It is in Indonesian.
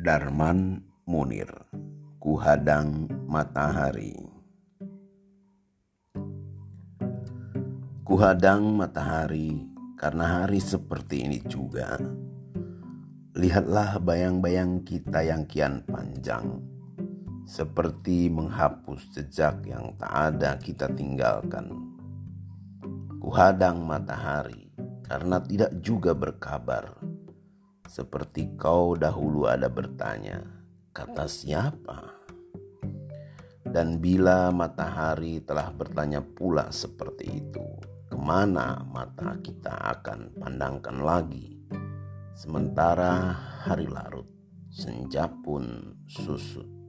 Darman Munir Kuhadang Matahari. Kuhadang matahari karena hari seperti ini juga. Lihatlah bayang-bayang kita yang kian panjang. Seperti menghapus jejak yang tak ada kita tinggalkan. Kuhadang matahari karena tidak juga berkabar seperti kau dahulu ada bertanya, kata siapa? Dan bila matahari telah bertanya pula seperti itu, ke mana mata kita akan pandangkan lagi? Sementara hari larut, senja pun susut.